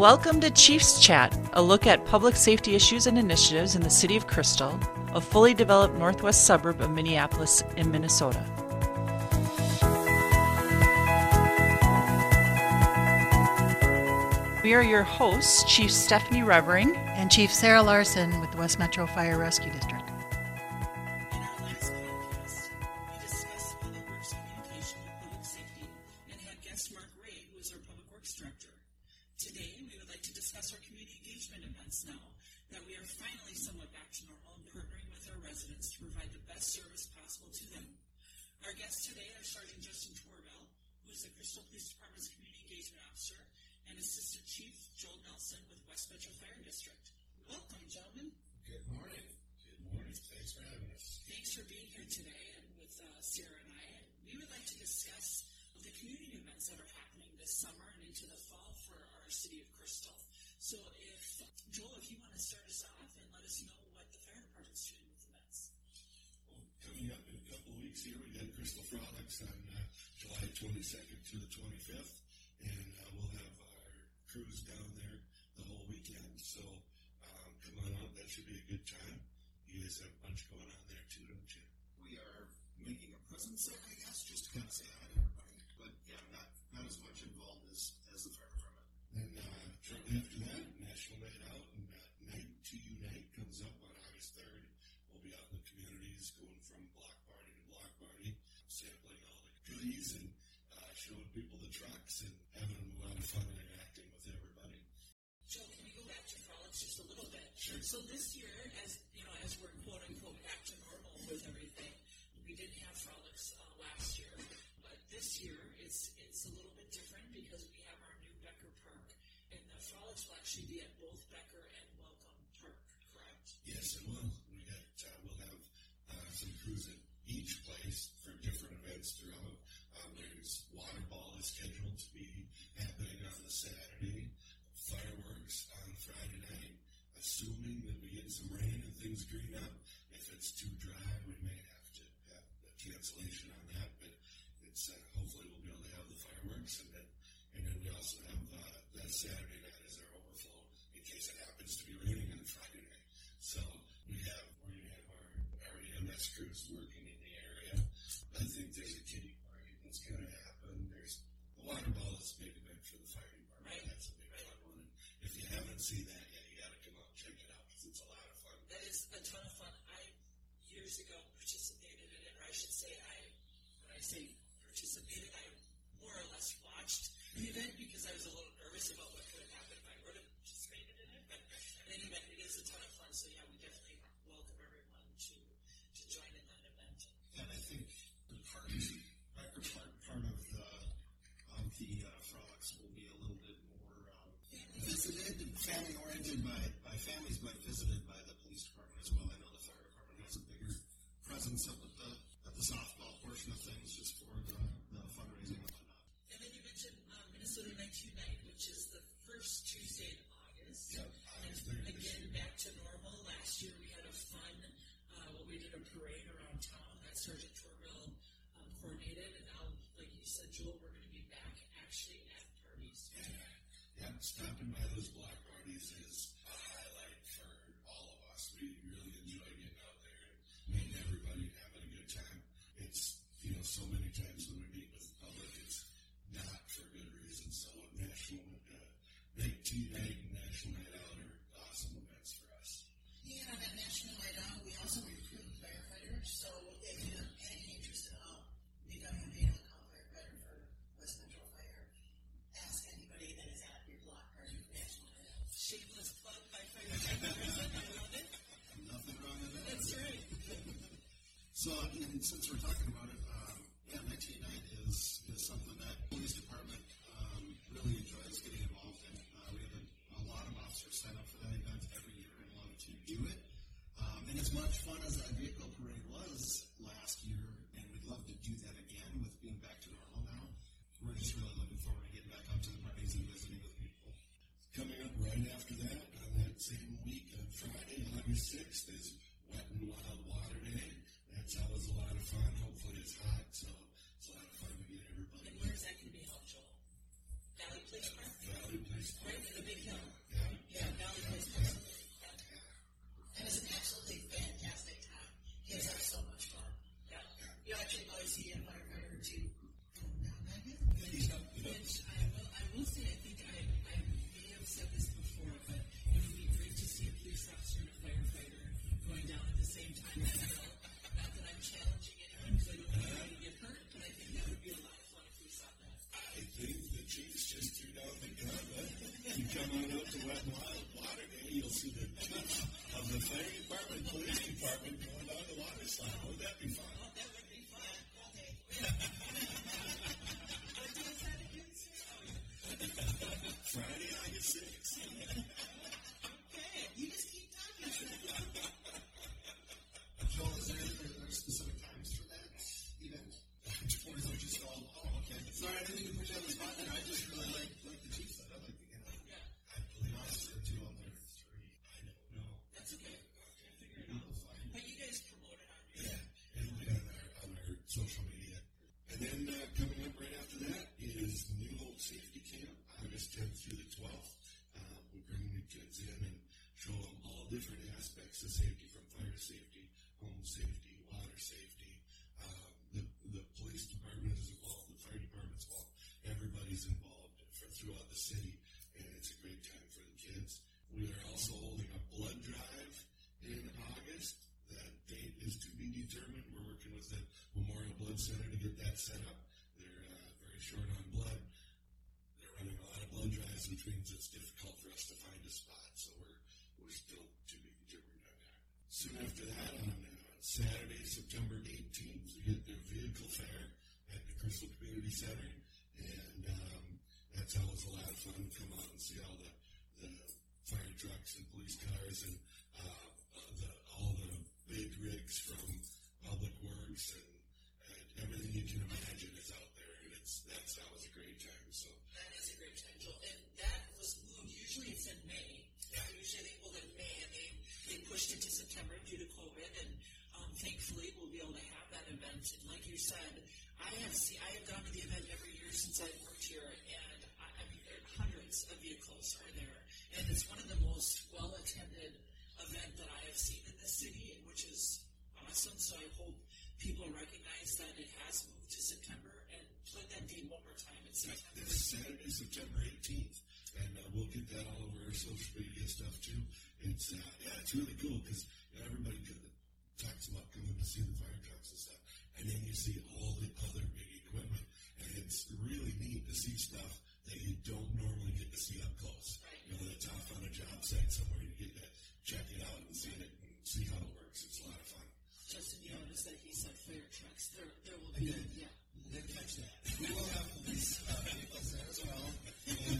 Welcome to Chiefs Chat, a look at public safety issues and initiatives in the City of Crystal, a fully developed northwest suburb of Minneapolis in Minnesota. We are your hosts, Chief Stephanie Revering and Chief Sarah Larson with the West Metro Fire Rescue District. Today are Sergeant Justin Torbell, who is the Crystal Police Department's Community Engagement Officer, and Assistant Chief Joel Nelson with West Metro Fire District. Welcome, gentlemen. Good morning. Good morning. Thanks for having us. Thanks for being here today and with uh, Sarah and I. And we would like to discuss the community events that are happening this summer and into the fall for our city of Crystal. So, if Joel, if you want to start us off and let us know what the fire department's doing with events. Well, coming up in a couple of weeks here, we got Crystal Frolics on uh, July 22nd to the 25th, and uh, we'll have our crews down there the whole weekend. So um, come on out. That should be a good time. You guys have a bunch going on there too, don't you? we are making a presence I guess, just to kind of say hi to everybody. But yeah, not not as much involved as as the fire department. Then uh, shortly after that, National Night Out and uh, Night to Unite comes up on August 3rd. We'll be out in the communities, going from block party to block party, sampling all the goodies and uh, showing people the trucks and having a lot of fun interacting with everybody. Joel, can we go back to frolics just a little bit? Sure. So this year, as you know, as we're quote unquote back to normal with everything, we didn't have frolics uh, last year, but this year it's it's a little bit different because we have our new Becker Park, and the frolics will actually be at both Becker and Welcome Park, correct? Yes, it will. We got uh, we'll have uh, some crews at each place for different events throughout. There's water ball is scheduled to be happening on the Saturday. Fireworks on Friday night. Assuming that we get some rain and things green up. If it's too dry, we may have to have a cancellation on that. But it's uh, hopefully we'll be able to have the fireworks and then and then we also have uh, that Saturday night as our overflow in case it happens to be raining on Friday night. So we have gonna have our, our EMS crews working in the area. I think there's a kitty party that's gonna happen. There's the water ball is a big event for the fire department. Right. That's a big fun one. And if you haven't seen that yet, you gotta come out and check it out because it's a lot of fun. That is a ton of fun. I years ago participated in it, or I should say, I when I say participated, I more or less watched the event because I was a little nervous about what could have happened if I would have participated in it. But in any event, it is a ton of fun. So yeah, we definitely welcome everyone to to join in that event. And I think the part, Becker part, part of the of the uh, frolics will be a little bit more um, visited and family oriented by by families, but visited by the police department as well. I know the fire department has a bigger presence at the since we're talking about different aspects of safety, from fire safety, home safety, water safety. Uh, the, the police department is involved, the fire department's involved, everybody's involved for, throughout the city, and it's a great time for the kids. We are also holding a blood drive in August. That date is to be determined. We're working with the Memorial Blood Center to get that set up. They're uh, very short on blood. They're running a lot of blood drives, which means it's difficult for us to find a spot. So we're we're still to be determined on that. Soon after that, on Saturday, September 18th, we get the vehicle fair at the Crystal Community Center, and um, that's always a lot of fun to come out and see all the, the fire trucks and police cars and uh, the, all the big rigs from Public Works and, and everything you can imagine is out there, and it's that's always a great time. So That is a great time, Joel. And that was moved, usually it's in May. Usually they pushed it to September due to COVID and um, thankfully we'll be able to have that event. And like you said, I have seen, I have gone to the event every year since I've worked here and I, I mean, there hundreds of vehicles are there. And it's one of the most well-attended event that I have seen in the city, which is awesome. So I hope people recognize that it has moved to September and play that date one more time. It's September. this Saturday, September 18th, and uh, we'll get that all over our social media stuff too. It's uh, yeah, it's really cool because you know, everybody talks about coming to see the fire trucks and stuff, and then you see all the other big equipment, and it's really neat to see stuff that you don't normally get to see up close. You know, that's off on a job site somewhere. You get to check it out and see it and see how it works. It's a lot of fun. Justin, you noticed that he said fire trucks. There, there will be. Yeah. Did catch that. We will have police uh, vehicles there as well, and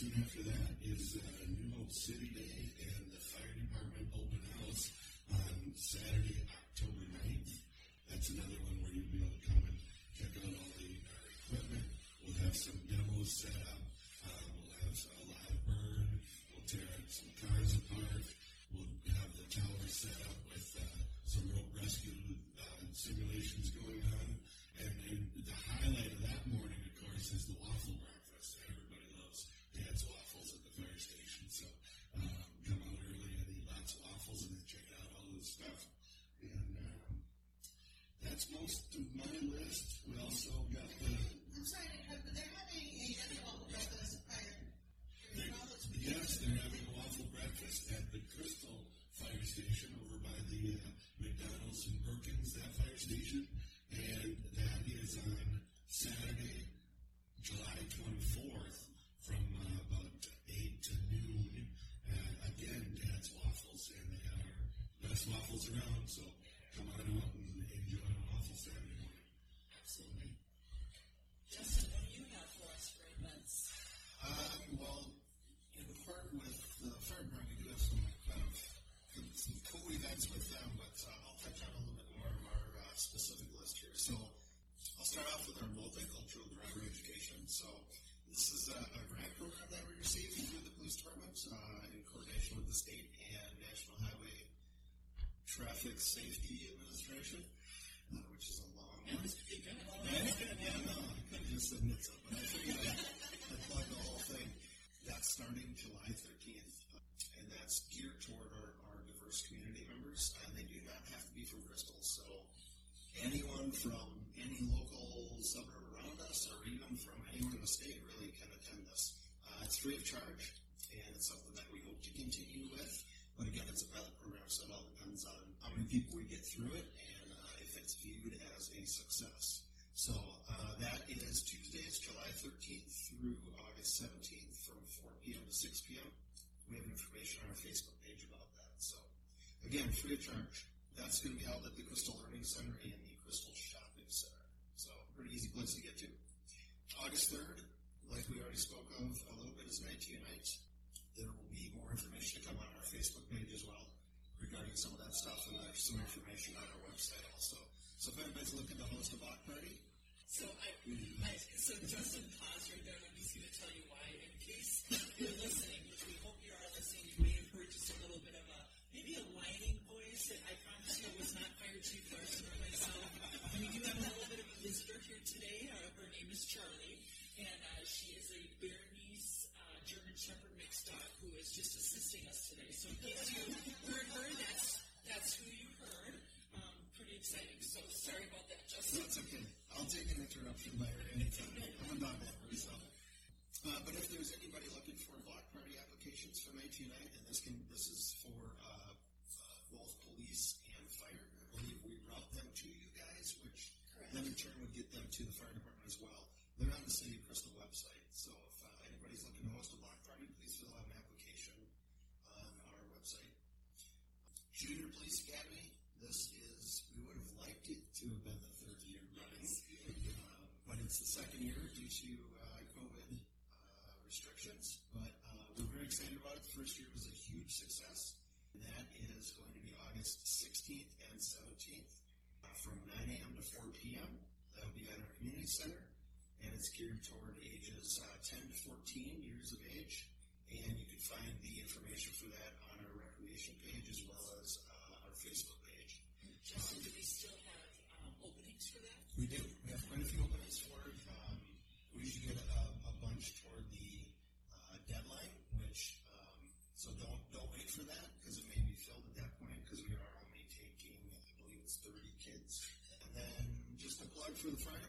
soon after that best waffles around. So Traffic Safety Administration, uh, which is a long pretty yeah, no, I just admit so, but I figured I'd, I'd plug the whole thing. That's starting July 13th, uh, and that's geared toward our, our diverse community members. Uh, they do not have to be from Crystal, so anyone from any local suburb around us, or even from anywhere in the state, really can attend this. Uh, it's free of charge, people we get through it and uh, if it's viewed as a success. So uh, that is Tuesdays, July 13th through August 17th from 4 p.m. to 6 p.m. We have information on our Facebook page about that. So again, free of charge. That's going to be held at the Crystal Learning Center and the Crystal Shopping Center. So pretty easy place to get to. August 3rd, like we already spoke of a little bit, is Night to Unite. There will be more information to come on our Facebook page as well regarding some of that stuff, and there's some information on our website also. So if anybody's looking to host a block party, So I, I so Justin paused right there. and I'm just going to tell you why, in case you're listening, which we hope you are listening. You may have heard just a little bit of a maybe a whining voice that I promise you was not Fire Chief Larson or myself. We do have a little bit of a visitor here today. Uh, her name is Charlie, and uh, she is a Bernese uh, German Shepherd mixed dog who is just assisting us today. So in case you exciting. So sorry about that, Justin. That's okay. I'll take an interruption her anytime. I'm a dog lover, so. Uh, but if there's anybody looking for block party applications for 19 and this can this is for uh, uh, both police and fire. I believe we route them to you guys, which then in turn would get them to the fire department as well. They're on the City of Crystal website, so if uh, anybody's looking to host a block party, please fill out an application on our website. Junior Police Academy. This is we would have liked it to have been the third year running, uh, but it's the second year due to uh, COVID uh, restrictions. But uh, we're very excited about it. The first year was a huge success. And that is going to be August 16th and 17th uh, from 9 a.m. to 4 p.m. That'll be at our community center, and it's geared toward ages uh, 10 to 14 years of age. And you can find the information for that on our recreation page as well as uh, our Facebook page. Justin, do we still have um, openings for that? We do. We have quite a few openings for it. Um, we usually get a, a bunch toward the uh, deadline, which um, so don't don't wait for that because it may be filled at that point because we are only taking I believe it's thirty kids. And then just a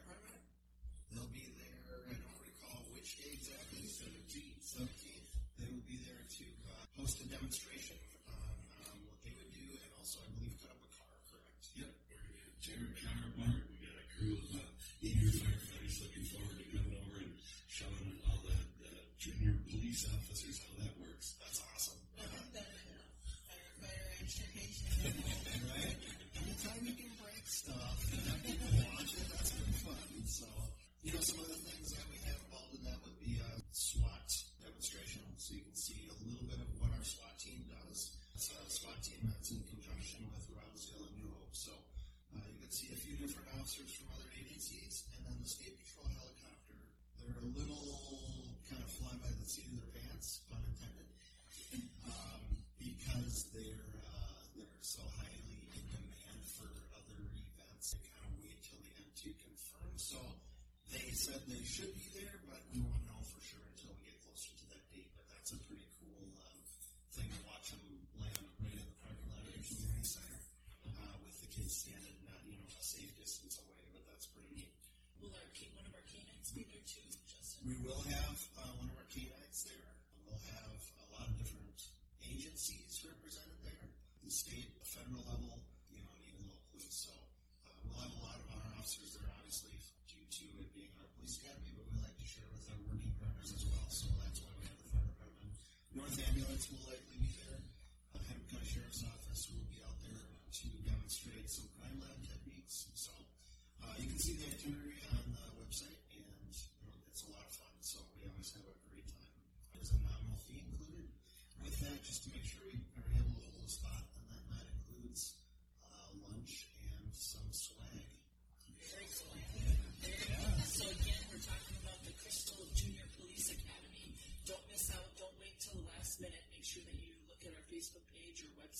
should be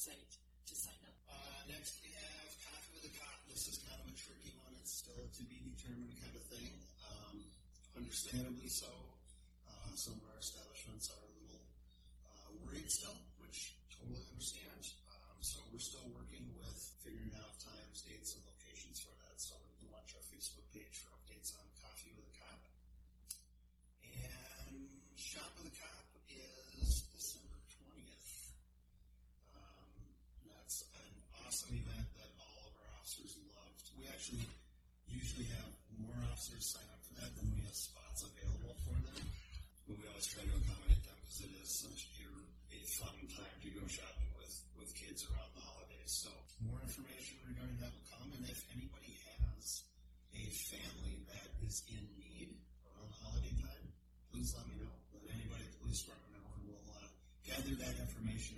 website to sign up. Uh, next we have Coffee with a Cop. This is kind of a tricky one. It's still to be determined kind of thing. Um, understandably so. Uh, some of our establishments are a little uh, worried still, which totally understand. Um, so we're still working with figuring out times, dates, and locations for that. So you can watch our Facebook page for updates on Coffee with a Cop. And Shop with a Cop is December 20th. Um, that's awesome event that all of our officers loved. We actually usually have more officers sign up for that than we have spots available for them. But we always try to accommodate them because it is such a, a fun time to go shopping with, with kids around the holidays. So more information regarding that will come. And if anybody has a family that is in need around the holiday time, please let me know. Let anybody at the police department know, and we'll uh, gather that information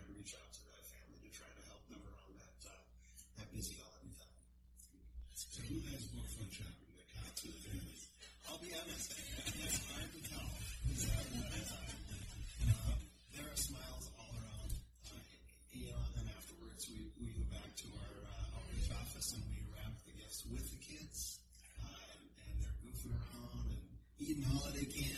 eating holiday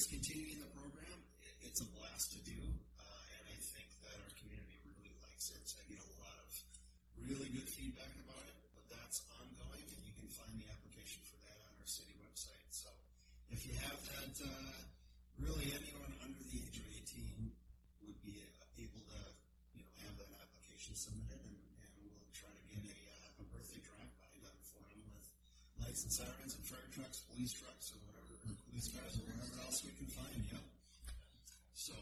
discontinuing the program. It, it's a blast to do, uh, and I think that our community really likes it. I get a lot of really good feedback about it, but that's ongoing, and you can find the application for that on our city website. So if you have that, uh, really anyone under the age of 18 would be uh, able to, you know, have that application submitted, and, and we'll try to get a, uh, a birthday drive-by done for them with lights and sirens and fire trucks, police trucks, or whatever, police cars, or whatever else we can find. Yeah. So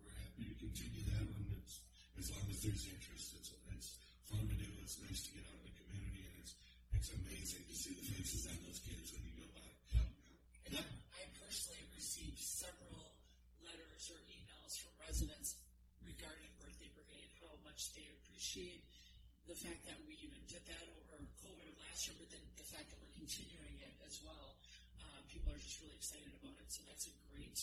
we're happy to continue that when it's, as long as there's interest. It's, it's fun to do. It's nice to get out in the community and it's, it's amazing to see the faces on those kids when you go by. And I, I personally received several letters or emails from residents regarding Birthday Brigade, how much they appreciate the fact that we even did that over COVID last year, but then the fact that we're continuing it as well. People are just really excited about it, so that's a great,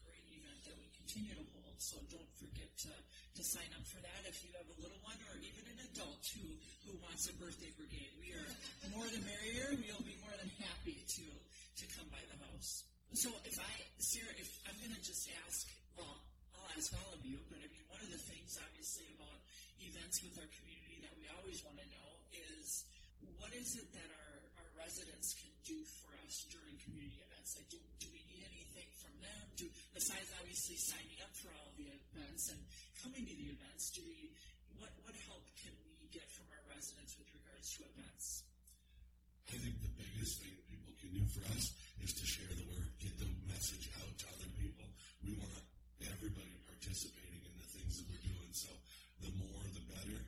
great event that we continue to hold. So don't forget to, to sign up for that if you have a little one or even an adult who, who wants a Birthday Brigade. We are more the merrier. We'll be more than happy to to come by the house. So if I, Sarah, if I'm going to just ask, well, I'll ask all of you, but I mean, one of the things obviously about events with our community that we always want to know is what is it that our, our residents can do during community events? Like, do, do we need anything from them? Do, besides obviously signing up for all the events and coming to the events, do we, what, what help can we get from our residents with regards to events? I think the biggest thing people can do for us is to share the word, get the message out to other people. We want everybody participating in the things that we're doing. So the more, the better.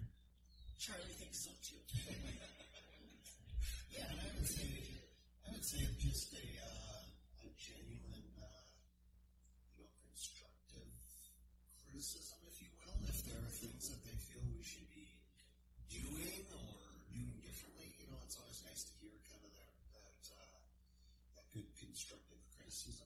Charlie thinks so too. Yeah, and I would say, I would say just a, uh, a genuine, uh, you know, constructive criticism, if you will. If there are things that they feel we should be doing or doing differently, you know, it's always nice to hear kind of that, that, uh, that good constructive criticism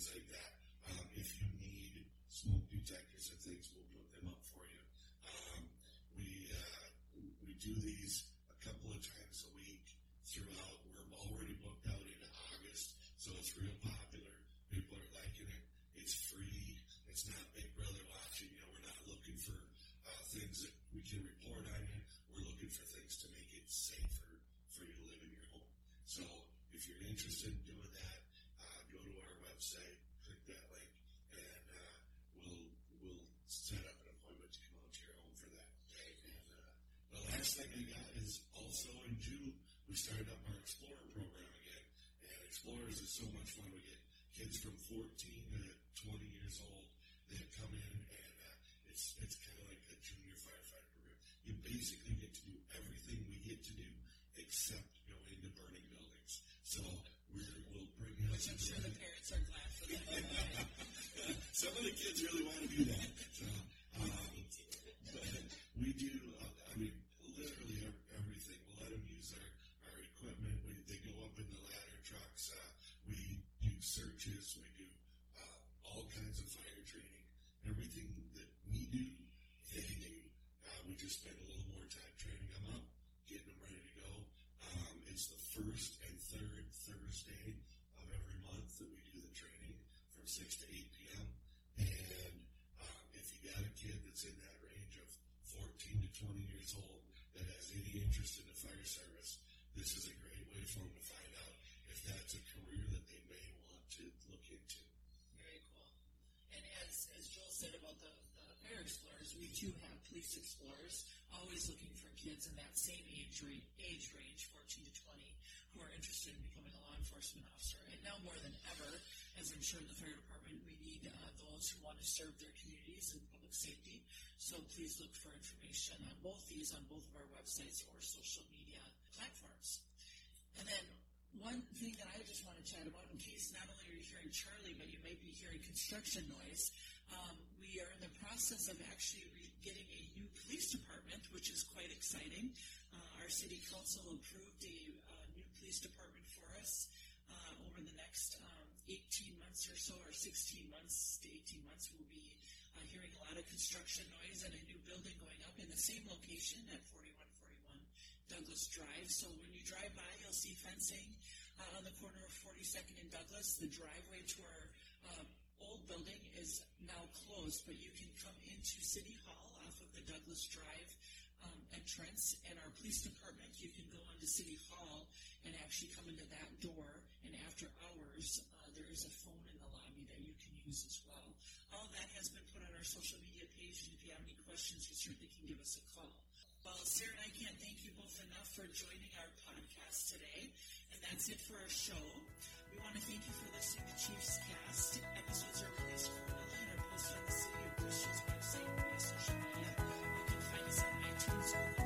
things like that. Um, if you need smoke detectors and things, we'll put them up for you. Um, we uh, we do these a couple of times a week throughout. We're already booked out into August, so it's real popular. People are liking it. It's free. It's not Big Brother watching. You know, we're not looking for uh, things that we can report on you. We're looking for things to make it safer for you to live in your home. So if you're interested in doing that, uh, go to our website, click that link, and uh, we'll we'll set up an appointment to come out to your home for that. And uh, the last thing I got is also in June we started up our Explorer program again, and Explorers is so much fun. We get kids from 14 to 20 years old that come in, and uh, it's it's kind of like a junior firefighter program. You basically get to do everything we get to do except go into burning buildings. So we're, we'll which I'm sure the parents are glad for that. Some of the kids really want to do that. So, um, but we do, uh, I mean, literally everything. We'll let them use our, our equipment. We, they go up in the ladder trucks. Uh, we do searches. We do uh, all kinds of fire training. Everything that we do, they do. Uh, we just spend a little more time training them up, getting them ready to go. Um, it's the first and third Thursday 6 to 8 p.m. And um, if you got a kid that's in that range of 14 to 20 years old that has any interest in the fire service, this is a great way for them to find out if that's a career that they may want to look into. Very cool. And as, as Joel said about the, the Fire Explorers, we too have Police Explorers, always looking for kids in that same age, ra- age range, 14 to 20, who are interested in becoming a law enforcement officer. And now more than ever, as I'm sure in the fire department, we need uh, those who want to serve their communities in public safety. So please look for information on both these on both of our websites or social media platforms. And then one thing that I just want to chat about, in case not only are you hearing Charlie, but you may be hearing construction noise, um, we are in the process of actually re- getting a new police department, which is quite exciting. Uh, our city council approved a uh, new police department for us uh, over the next um, 18 months or so, or 16 months to 18 months. We'll be uh, hearing a lot of construction noise and a new building going up in the same location at 4141 Douglas Drive. So when you drive by, you'll see fencing uh, on the corner of 42nd and Douglas. The driveway to our uh, old building is now closed, but you can come into City Hall off of the Douglas Drive um, entrance, and our police department, you can go into City Hall and actually come into that door. And after hours, uh, there is a phone in the lobby that you can use as well. All that has been put on our social media page, and if you have any questions, you certainly can give us a call. Well, Sarah and I can't thank you both enough for joining our podcast today. And that's it for our show. We want to thank you for listening to Chiefs Cast. Episodes are released quarterly Jesus.